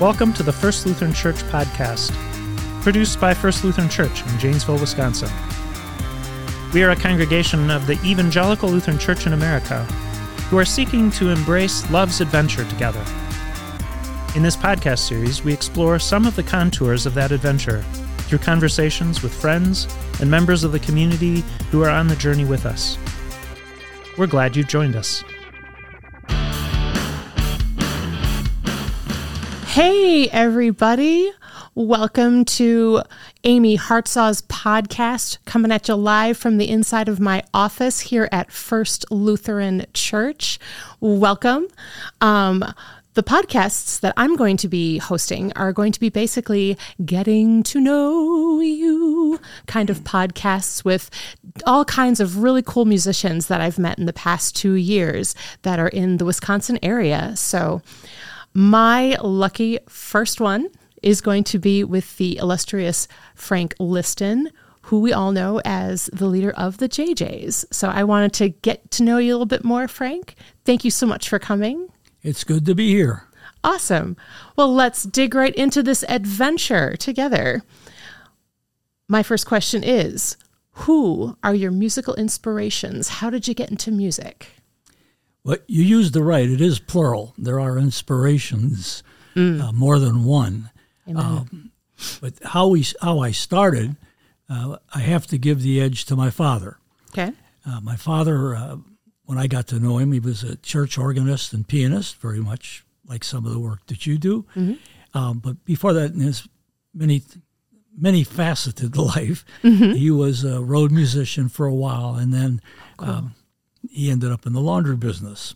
Welcome to the First Lutheran Church podcast, produced by First Lutheran Church in Janesville, Wisconsin. We are a congregation of the Evangelical Lutheran Church in America who are seeking to embrace love's adventure together. In this podcast series, we explore some of the contours of that adventure through conversations with friends and members of the community who are on the journey with us. We're glad you've joined us. Hey, everybody. Welcome to Amy Hartsough's podcast, coming at you live from the inside of my office here at First Lutheran Church. Welcome. Um, the podcasts that I'm going to be hosting are going to be basically getting to know you kind of podcasts with all kinds of really cool musicians that I've met in the past two years that are in the Wisconsin area. So, my lucky first one is going to be with the illustrious Frank Liston, who we all know as the leader of the JJs. So I wanted to get to know you a little bit more, Frank. Thank you so much for coming. It's good to be here. Awesome. Well, let's dig right into this adventure together. My first question is Who are your musical inspirations? How did you get into music? Well, you used the right. It is plural. There are inspirations, mm. uh, more than one. Um, but how we how I started, uh, I have to give the edge to my father. Okay. Uh, my father, uh, when I got to know him, he was a church organist and pianist, very much like some of the work that you do. Mm-hmm. Um, but before that, in his many many faceted life, mm-hmm. he was a road musician for a while, and then. Cool. Um, he ended up in the laundry business.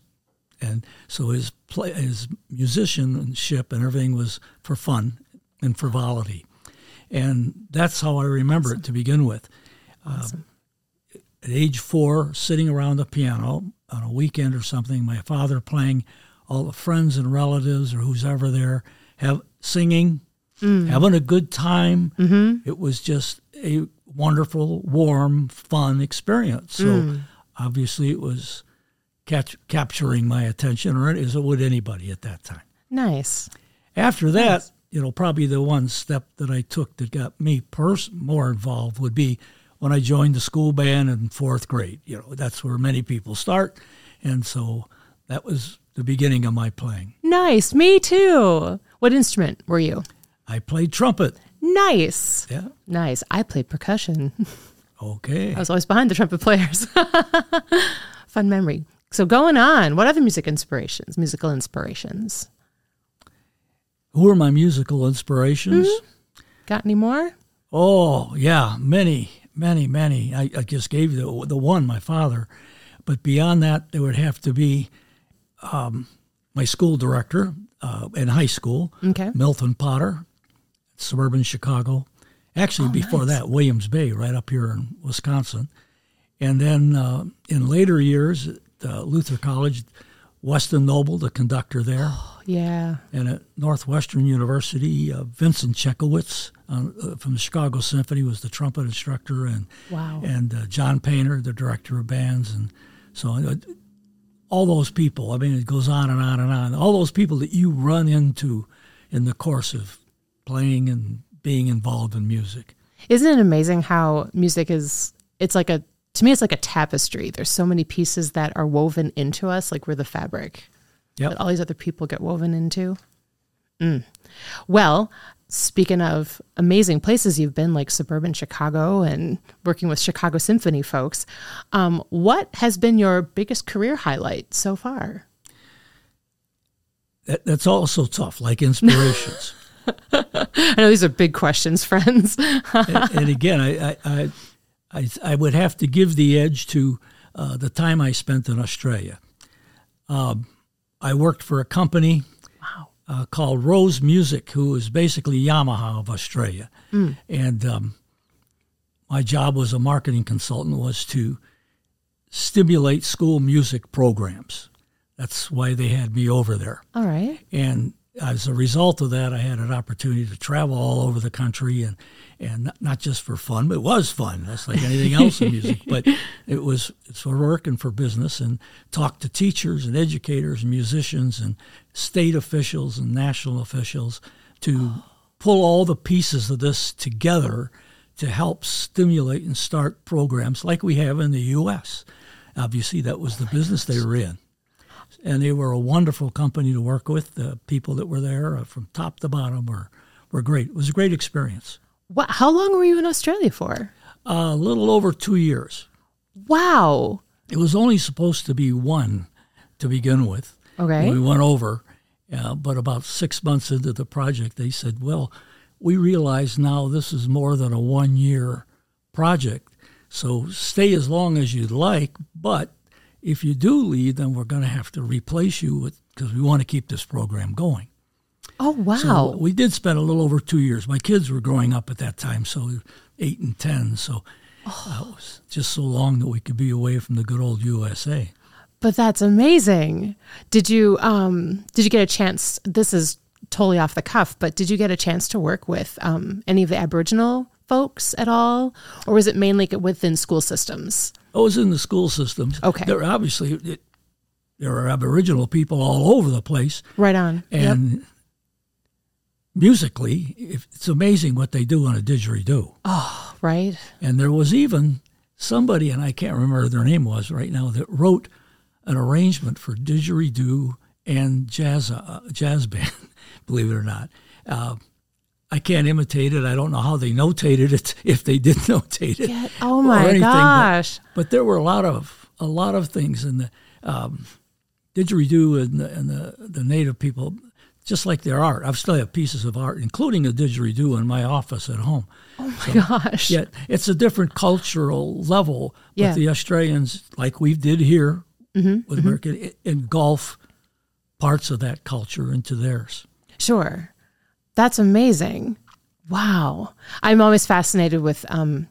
And so his play, his musicianship and everything was for fun and frivolity. And that's how I remember awesome. it to begin with. Awesome. Uh, at age four, sitting around the piano on a weekend or something, my father playing all the friends and relatives or who's ever there, have singing, mm. having a good time. Mm-hmm. It was just a wonderful, warm, fun experience. So mm obviously it was catch, capturing my attention, or as it would anybody at that time. Nice. After that, nice. you know, probably the one step that I took that got me pers- more involved would be when I joined the school band in fourth grade. You know, that's where many people start, and so that was the beginning of my playing. Nice. Me too. What instrument were you? I played trumpet. Nice. Yeah. Nice. I played percussion. Okay. I was always behind the trumpet players. Fun memory. So going on, what other music inspirations, musical inspirations? Who are my musical inspirations? Mm-hmm. Got any more? Oh, yeah, many, many, many. I, I, just gave you the, the one, my father. But beyond that, there would have to be um, my school director uh, in high school, okay. Milton Potter, suburban Chicago. Actually, oh, before nice. that, Williams Bay, right up here in Wisconsin. And then uh, in later years, at uh, Luther College, Weston Noble, the conductor there. Oh, yeah. And at Northwestern University, uh, Vincent Cichowicz uh, from the Chicago Symphony was the trumpet instructor, and wow. and uh, John Paynter, the director of bands, and so uh, all those people. I mean, it goes on and on and on. All those people that you run into in the course of playing and being involved in music. Isn't it amazing how music is? It's like a to me, it's like a tapestry. There's so many pieces that are woven into us, like we're the fabric that all these other people get woven into. Mm. Well, speaking of amazing places you've been, like suburban Chicago and working with Chicago Symphony folks, um, what has been your biggest career highlight so far? That, that's also tough, like inspirations. I know these are big questions, friends. and, and, again, I, I, I, I, would have to give the edge to uh, the time I spent in Australia. Um, I worked for a company wow. uh, called Rose Music, who is basically Yamaha of Australia. Mm. And um, my job was a marketing consultant was to stimulate school music programs. That's why they had me over there. All right. And as a result of that, I had an opportunity to travel all over the country and and not, just for fun, but it was fun. That's like anything else in music, but it was it's for work and for business and talked to teachers and educators and musicians and state officials and national officials to pull all the pieces of this together to help stimulate and start programs like we have in the U.S. Obviously, that was the business they were in and they were a wonderful company to work with. The people that were there, uh, from top to bottom, were were great. It was a great experience. What, how long were you in Australia for? Uh, a little over two years. Wow. It was only supposed to be one to begin with. Okay. We went over, uh, but about six months into the project, they said, "Well, we realize now this is more than a one-year project, so stay as long as you'd like, but if you do leave, then we're going to have to replace you with because we want to keep this program going." Oh wow. So we did spend a little over two years. My kids were growing up at that time, so eight and ten. So uh, it was just so long that we could be away from the good old USA. But that's amazing. Did you um did you get a chance this is totally off the cuff, but did you get a chance to work with um, any of the Aboriginal folks at all? Or was it mainly within school systems? I was in the school systems. Okay. There obviously it, there are Aboriginal people all over the place. Right on. And yep. musically, it's amazing what they do on a didgeridoo. Oh, right. And there was even somebody, and I can't remember their name was right now, that wrote an arrangement for didgeridoo and jazz uh, jazz band. believe it or not. Uh, I can't imitate it. I don't know how they notated it if they did notate it. Get, oh my anything, gosh! But, but, there were a lot of a lot of things in the um, didgeridoo and, the, and the, the native people, just like their art. I still have pieces of art, including a didgeridoo, in my office at home. Oh my so, gosh! Yeah, it's a different cultural level. But yeah. the Australians, like we did here mm-hmm, with mm-hmm. America, engulf parts of that culture into theirs. Sure. That's amazing. Wow. I'm always fascinated with um,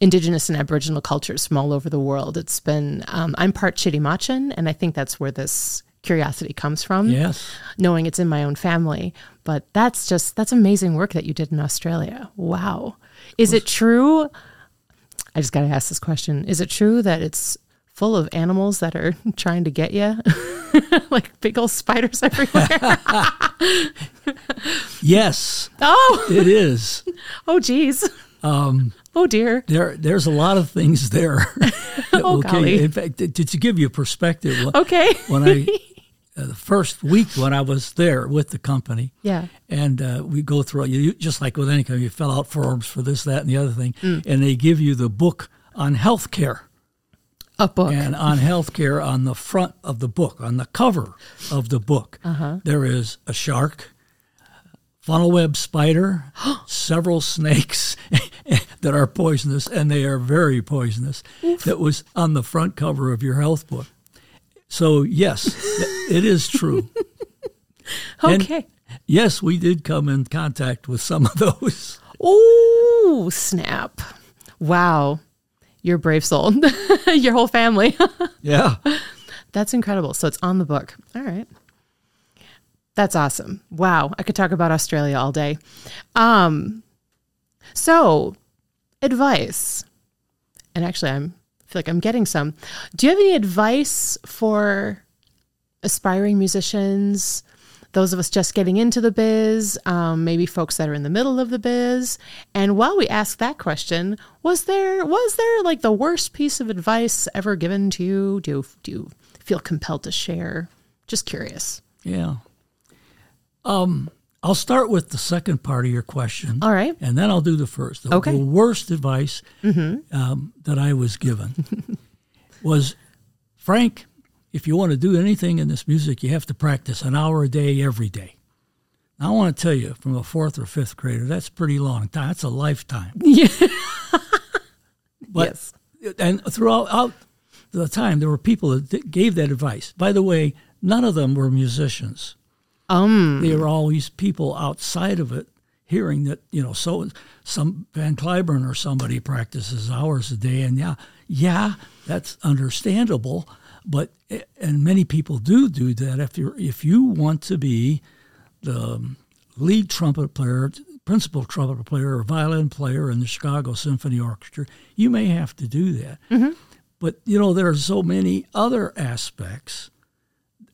Indigenous and Aboriginal cultures from all over the world. It's been, um, I'm part Chitimachin, and I think that's where this curiosity comes from. Yes. Knowing it's in my own family. But that's just, that's amazing work that you did in Australia. Wow. Is it true? I just got to ask this question. Is it true that it's full of animals that are trying to get you, like big old spiders everywhere. yes. Oh, it is. Oh, geez. Um, oh dear. There, there's a lot of things there. oh golly. In fact, to, to, give you perspective, okay. when I uh, the first week when I was there with the company, yeah, and uh, we go through you just like with any company, you fill out forms for this, that, and the other thing, mm. and they give you the book on health care a book. And on healthcare, on the front of the book, on the cover of the book, uh-huh. there is a shark, funnel web spider, several snakes that are poisonous, and they are very poisonous. Oof. That was on the front cover of your health book. So yes, it is true. okay. And yes, we did come in contact with some of those. Oh, snap. Wow. You're a brave soul. Your whole family. yeah. That's incredible. So it's on the book. All right. That's awesome. Wow. I could talk about Australia all day. Um, so, advice. And actually, I'm I feel like I'm getting some. Do you have any advice for aspiring musicians, those of us just getting into the biz, um, maybe folks that are in the middle of the biz. And while we ask that question, was there was there like the worst piece of advice ever given to you? Do you, do you feel compelled to share? Just curious. Yeah. Um, I'll start with the second part of your question. All right. And then I'll do the first. The, okay. the worst advice mm-hmm. um, that I was given was Frank, if you want to do anything in this music, you have to practice an hour a day every day. Now, I want to tell you, from a fourth or fifth grader, that's pretty long time. That's a lifetime. Yeah. but, yes. And throughout the time, there were people that gave that advice. By the way, none of them were musicians. Um. They were always people outside of it hearing that, you know, so some Van Cliburn or somebody practices hours a day. And yeah, yeah, that's understandable but and many people do do that. If you if you want to be the lead trumpet player, principal trumpet player, or violin player in the Chicago Symphony Orchestra, you may have to do that. Mm-hmm. But you know, there are so many other aspects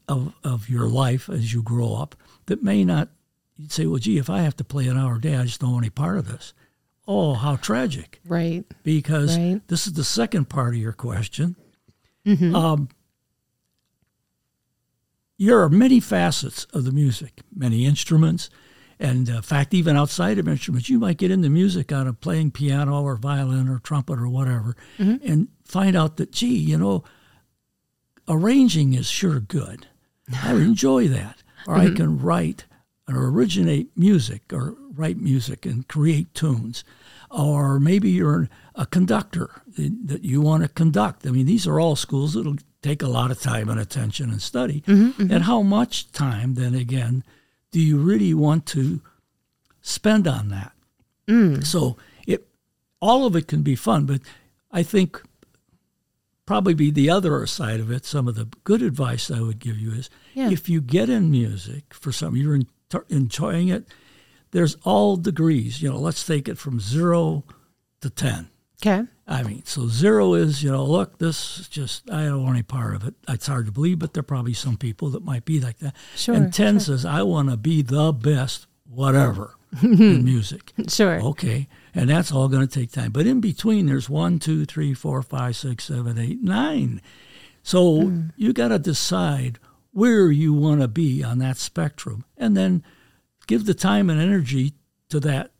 of of your life as you grow up that may not. You'd say, well, gee, if I have to play an hour a day, I just don't want any part of this. Oh, how tragic! Right. Because Right. this is the second part of your question. Mm-hmm. Um, there are many facets of the music, many instruments, and uh, in fact, even outside of instruments, you might get into music out of playing piano or violin or trumpet or whatever, and find out that, gee, you know, arranging is sure good. I enjoy that. Or I can write or originate music or write music and create tunes. Or maybe you're a conductor that you want to conduct. I mean, these are all schools that'll take a lot of time and attention and study. Mm-hmm, mm-hmm. And how much time, then again, do you really want to spend on that? Mm. So it all of it can be fun, but I think probably be the other side of it. Some of the good advice I would give you is Yeah. if you get in music for something you're en- enjoying it, there's all degrees. You know, let's take it from zero to ten. Okay. I mean, so zero is, you know, look, this is just, I don't want any part of it. It's hard to believe, but there are probably some people that might be like that. Sure, and 10 says, I want to be the best, whatever, in music. Sure. Okay. And that's all going to take time. But in between, there's one, two, three, four, five, six, seven, eight, nine. So hmm. you got to decide where you want to be on that spectrum and then give the time and energy to that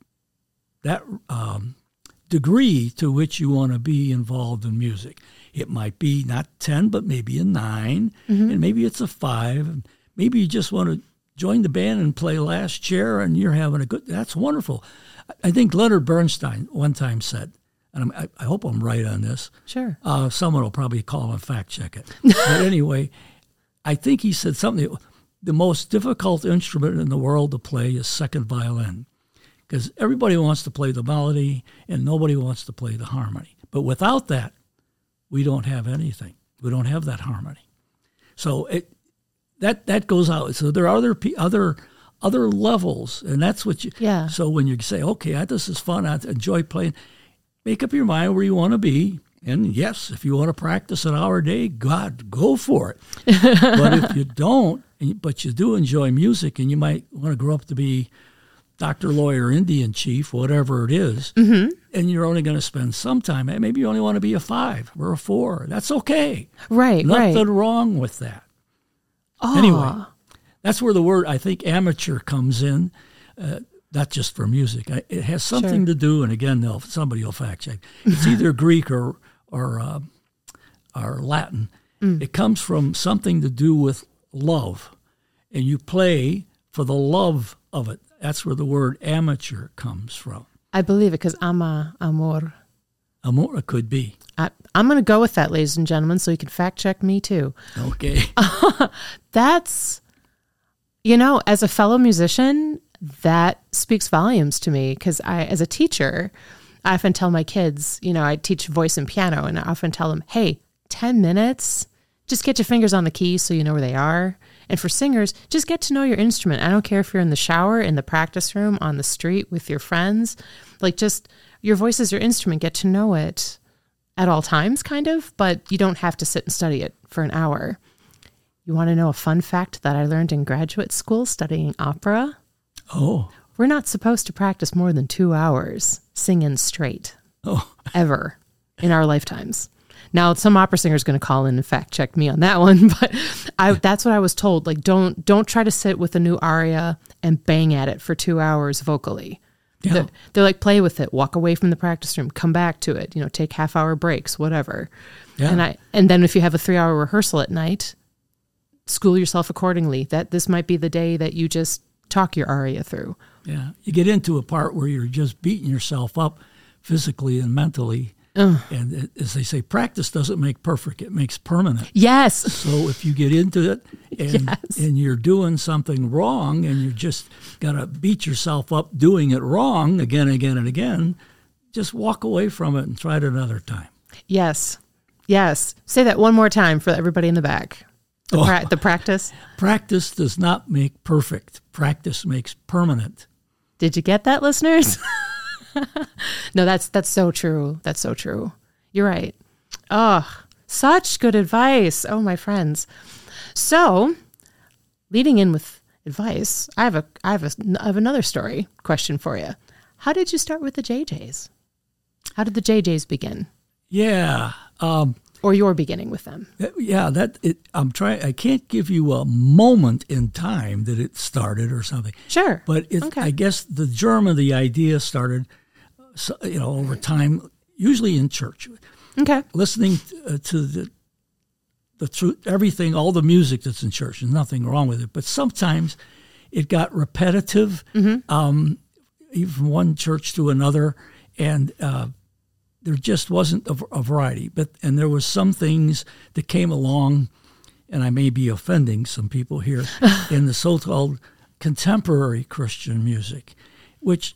that um, degree to which you want to be involved in music. It might be not 10, but maybe a 9, and maybe it's a 5. and Maybe you just want to join the band and play last chair and you're having a good, that's wonderful. I- think Leonard Bernstein one time said, and I'm, I, I hope I'm right on this, Sure. uh, someone will probably call and fact check it. but anyway, I think he said something. The most difficult instrument in the world to play is second violin, because everybody wants to play the melody and nobody wants to play the harmony. But without that, we don't have anything. We don't have that harmony. So it that that goes out. So there are other other other levels, and that's what you. Yeah. So when you say, "Okay, I, this is fun. I enjoy playing," make up your mind where you want to be. And yes, if you want to practice an hour a day, God, go for it. but if you don't, but you do enjoy music, and you might want to grow up to be doctor, lawyer, Indian chief, whatever it is, and you're only going to spend some time. Maybe you only want to be a five or a four. That's okay. Right. Nothing right. wrong with that. Oh, Anyway, that's where the word I think amateur comes in. Uh, not just for music. I- It has something Sure. to do, and again, somebody will fact check. It's either Greek or or uh, or Latin. It comes from something to do with love, and you play for the love of it. That's where the word amateur comes from. I believe it because ama, amor. Amor could be I, I'm going to go with that, ladies and gentlemen, so you can fact check me too. okay. That's, you know, as a fellow musician, that speaks volumes to me because I, as a teacher, I often tell my kids, you know, I teach voice and piano, and I often tell them, hey, 10 minutes, just get your fingers on the keys so you know where they are. And for singers, just get to know your instrument. I don't care if you're in the shower, in the practice room, on the street with your friends. Like, just your voice is your instrument. Get to know it at all times, kind of, but you don't have to sit and study it for an hour. You want to know a fun fact that I learned in graduate school studying opera? Oh, We're not supposed to practice more than two hours singing straight, oh, ever, in our lifetimes. Now, some opera singer is going to call in and fact check me on that one, but I, that's what I was told. Like, don't don't try to sit with a new aria and bang at it for two hours vocally. yeah. They're, they're like, play with it, walk away from the practice room, come back to it. You know, take half hour breaks, whatever. Yeah. And I and then if you have a three hour rehearsal at night, school yourself accordingly. That this might be the day that you just talk your aria through. Yeah, you get into a part where you're just beating yourself up physically and mentally. And it- as they say, practice doesn't make perfect; it makes permanent. Yes. So if you get into it and Yes. and you're doing something wrong, and you just gotta beat yourself up doing it wrong again, and again, and again, just walk away from it and try it another time. Yes. Yes. Say that one more time for everybody in the back. The, Oh. pra- the practice. Practice does not make perfect, practice makes permanent. Did you get that, listeners? no, that's that's so true. That's so true. You're right. Oh, such good advice. Oh, my friends. So, leading in with advice, I have a I have a I have another story question for you. How did you start with the JJs? How did the JJs begin? Yeah. Um, or you're beginning with them? Yeah, that it, I'm trying. I can't give you a moment in time that it started or something. Sure, but it, okay. I guess the germ of the idea started, you know, over time, usually in church. Okay, listening uh, to the the truth, everything, all the music that's in church. There's nothing wrong with it, but sometimes it got repetitive, mm-hmm. um, even from one church to another, and. Uh, there just wasn't a, a, variety. But and there was some things that came along, and I may be offending some people here in the so-called contemporary Christian music, which,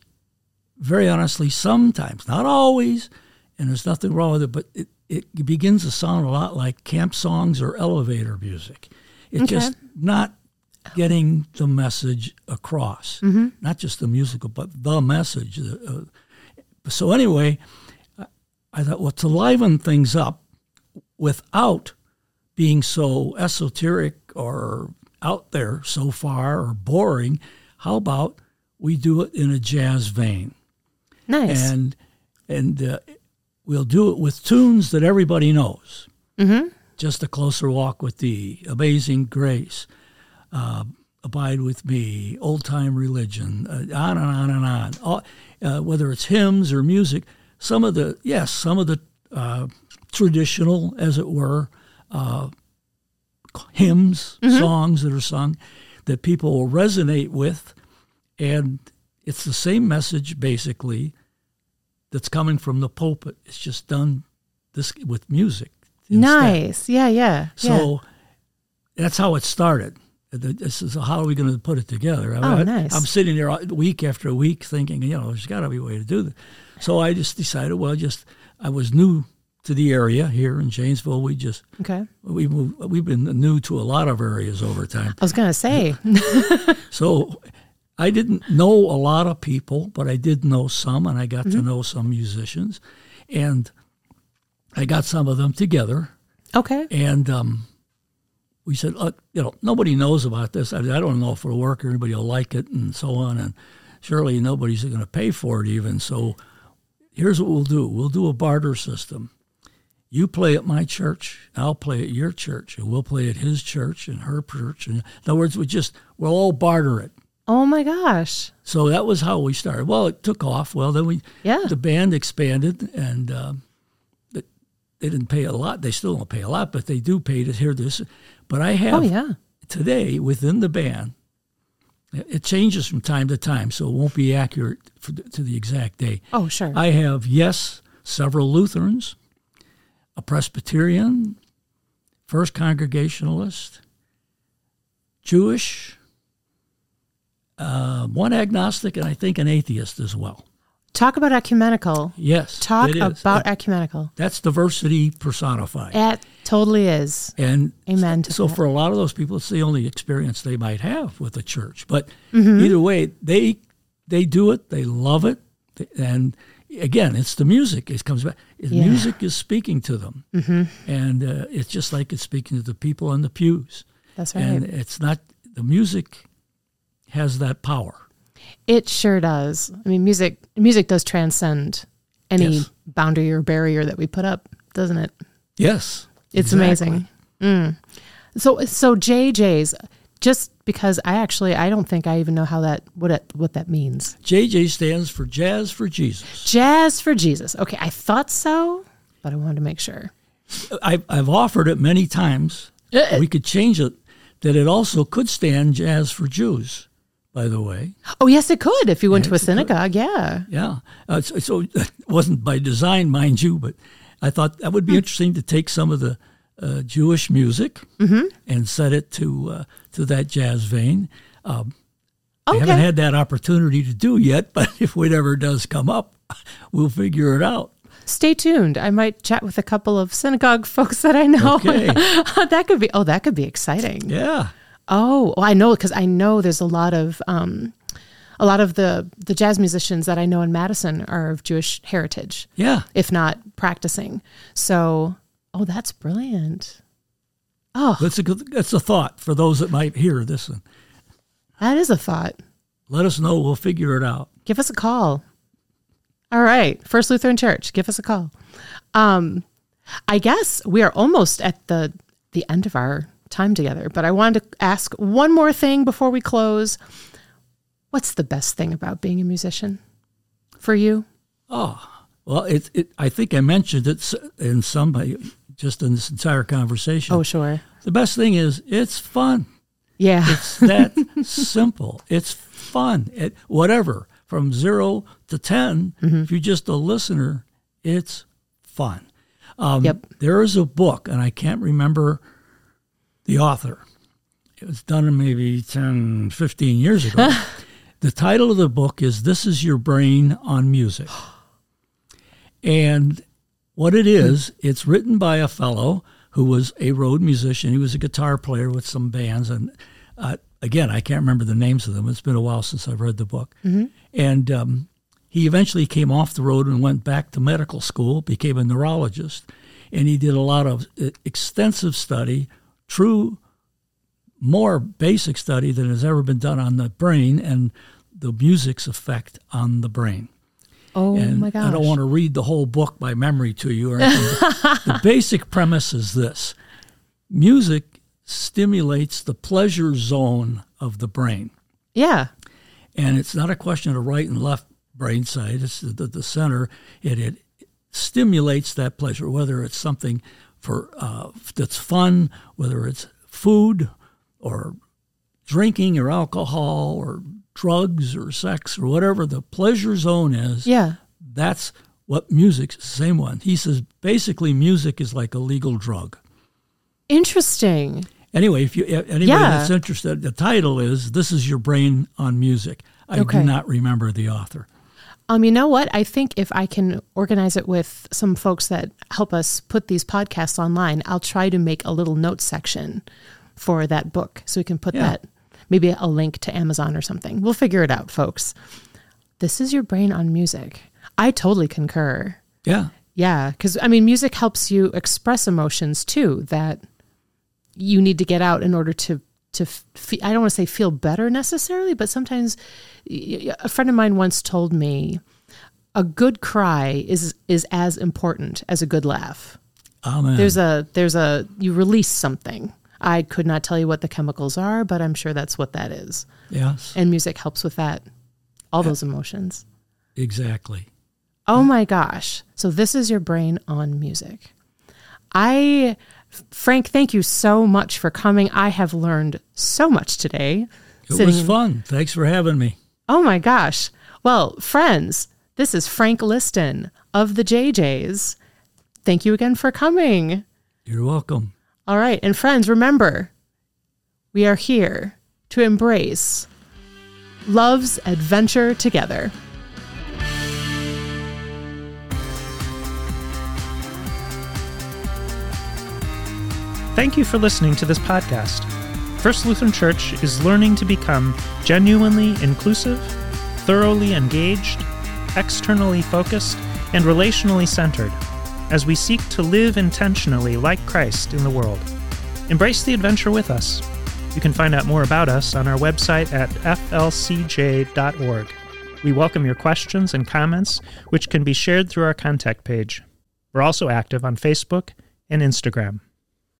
very honestly, sometimes, not always, and there's nothing wrong with it, but it, it begins to sound a lot like camp songs or elevator music. It's okay. just not getting the message across, mm-hmm. not just the musical, but the message. Uh, so anyway I thought, well, to liven things up without being so esoteric or out there so far or boring, how about we do it in a jazz vein? Nice. And and uh, we'll do it with tunes that everybody knows. Mm-hmm. Just a closer walk with the Amazing Grace, uh, Abide with Me, Old Time Religion, uh, on and on and on. All, uh, whether it's hymns or music, some of the yes, some of the uh, traditional, as it were, uh, hymns, mm-hmm. songs that are sung that people will resonate with, and it's the same message basically that's coming from the pulpit. It's just done this with music. Instead. Nice, yeah, yeah. So yeah. that's how it started. This is how are we going to put it together? I oh, nice. I'm sitting there week after week thinking, you know, there's got to be a way to do this. So I just decided, well, just I was new to the area here in Janesville. We just okay. We moved, we've been new to a lot of areas over time. I was going to say. so I didn't know a lot of people, but I did know some, and I got mm-hmm. to know some musicians, and I got some of them together. Okay. And um, we said, look, you know, nobody knows about this. I, I don't know if it'll work. or anybody will like it, and so on. And surely nobody's going to pay for it, even. So here's what we'll do we'll do a barter system. You play at my church, I'll play at your church, and we'll play at his church and her church. And in other words, we just we'll all barter it. Oh my gosh! So that was how we started. Well, it took off. Well, then we yeah the band expanded, and uh, they didn't pay a lot. They still don't pay a lot, but they do pay to hear this. But I have oh, yeah. today within the band it changes from time to time, so it won't be accurate for, to the exact day. Oh, sure. I have, yes, several Lutherans, a Presbyterian, First Congregationalist, Jewish, uh, one agnostic, and I think an atheist as well. Talk about ecumenical. Yes. Talk about ecumenical. That's diversity personified. It totally is. And amen. so that. for a lot of those people, it's the only experience they might have with the church. But mm-hmm. either way, they they do it. They love it. And again, it's the music. It comes back. Yeah. Music is speaking to them, mm-hmm. and uh, it's just like it's speaking to the people in the pews. That's right. And it's not the music has that power. It sure does. I mean, music music does transcend any yes. boundary or barrier that we put up, doesn't it? Yes, it's exactly. amazing. Mm. So so JJ's just because I actually I don't think I even know how that what it, what that means. JJ stands for Jazz for Jesus. Jazz for Jesus. Okay, I thought so, but I wanted to make sure. I've I've offered it many times. Uh, we could change it that it also could stand Jazz for Jews by the way. Oh, yes, it could if you went to a synagogue. Yeah. Yeah. Uh, so, so, it wasn't by design, mind you, but I thought that would be hmm. interesting to take some of the uh, Jewish music mm-hmm. and set it to uh, to that jazz vein. Um, okay. I haven't had that opportunity to do yet, but if it ever does come up, we'll figure it out. Stay tuned. I might chat with a couple of synagogue folks that I know. Okay. that could be oh, that could be exciting. Yeah. Oh, well, I know because I know there's a lot of um, a lot of the the jazz musicians that I know in Madison are of Jewish heritage, Yeah. if not practicing. So, oh, that's brilliant. Oh, That's a good, that's a thought for those that might hear this. And that is a thought. let us know. We'll figure it out. Give us a call. All right, First Lutheran Church, give us a call. Um, I guess we are almost at the the end of our time together, but I wanted to ask one more thing before we close. What's the best thing about being a musician for you? Oh, well, it, it, I think I mentioned it in somebody just in this entire conversation. Oh, sure. The best thing is it's fun. Yeah. It's that simple. It's fun. It, whatever, from zero to 10, Mm-hmm. if you're just a listener, it's fun. Um, Yep. There is a book, and I can't remember the author. It was done maybe 10, 15 years ago. the title of the book is This Is Your Brain on Music. And what it is, it's written by a fellow who was a road musician. He was a guitar player with some bands, and uh, again, I can't remember the names of them. It's been a while since I've read the book. And um, he eventually came off the road and went back to medical school, became a neurologist, and he did a lot of uh, extensive study, true, more basic study than has ever been done on the brain and the music's effect on the brain. Oh And my gosh. I don't want to read the whole book by memory to you. Or anything. the basic premise is this music stimulates the pleasure zone of the brain. Yeah. And it's not a question of right and left brain side, it's the, the center. It, it stimulates that pleasure, whether it's something for uh, that's fun, whether it's food or drinking or alcohol or drugs or sex or whatever the pleasure zone is Yeah. that's what music's the same one. He says basically music is like a legal drug. Interesting. Anyway, if you if anybody Yeah. that's interested, the title is "This Is Your Brain on Music." I Okay. do not remember the author. Um, you know what? I think if I can organize it with some folks that help us put these podcasts online, I'll try to make a little note section for that book so we can put Yeah. that maybe a link to Amazon or something. We'll figure it out, folks. This is your brain on music. I totally concur. Yeah, Yeah, because I mean, music helps you express emotions too that you need to get out in order to to. Fe- I don't want to say feel better necessarily, but sometimes a friend of mine once told me a good cry is is as important as a good laugh. amen. There's a there's a you release something. I could not tell you what the chemicals are, but I'm sure that's what that is. yes, And music helps with that. All those emotions. exactly. Oh my gosh. So this is your brain on music. I Frank, thank you so much for coming. I have learned so much today. It Sitting was fun. Thanks for having me. Oh my gosh. Well, friends, this is Frank Liston of the JJs. Thank you again for coming. You're welcome. All right. And friends, remember, we are here to embrace love's adventure together. Thank you for listening to this podcast. First Lutheran Church is learning to become genuinely inclusive, thoroughly engaged, externally focused, and relationally centered as we seek to live intentionally like Christ in the world. Embrace the adventure with us. You can find out more about us on our website at flcj.org. We welcome your questions and comments, which can be shared through our contact page. We're also active on Facebook and Instagram.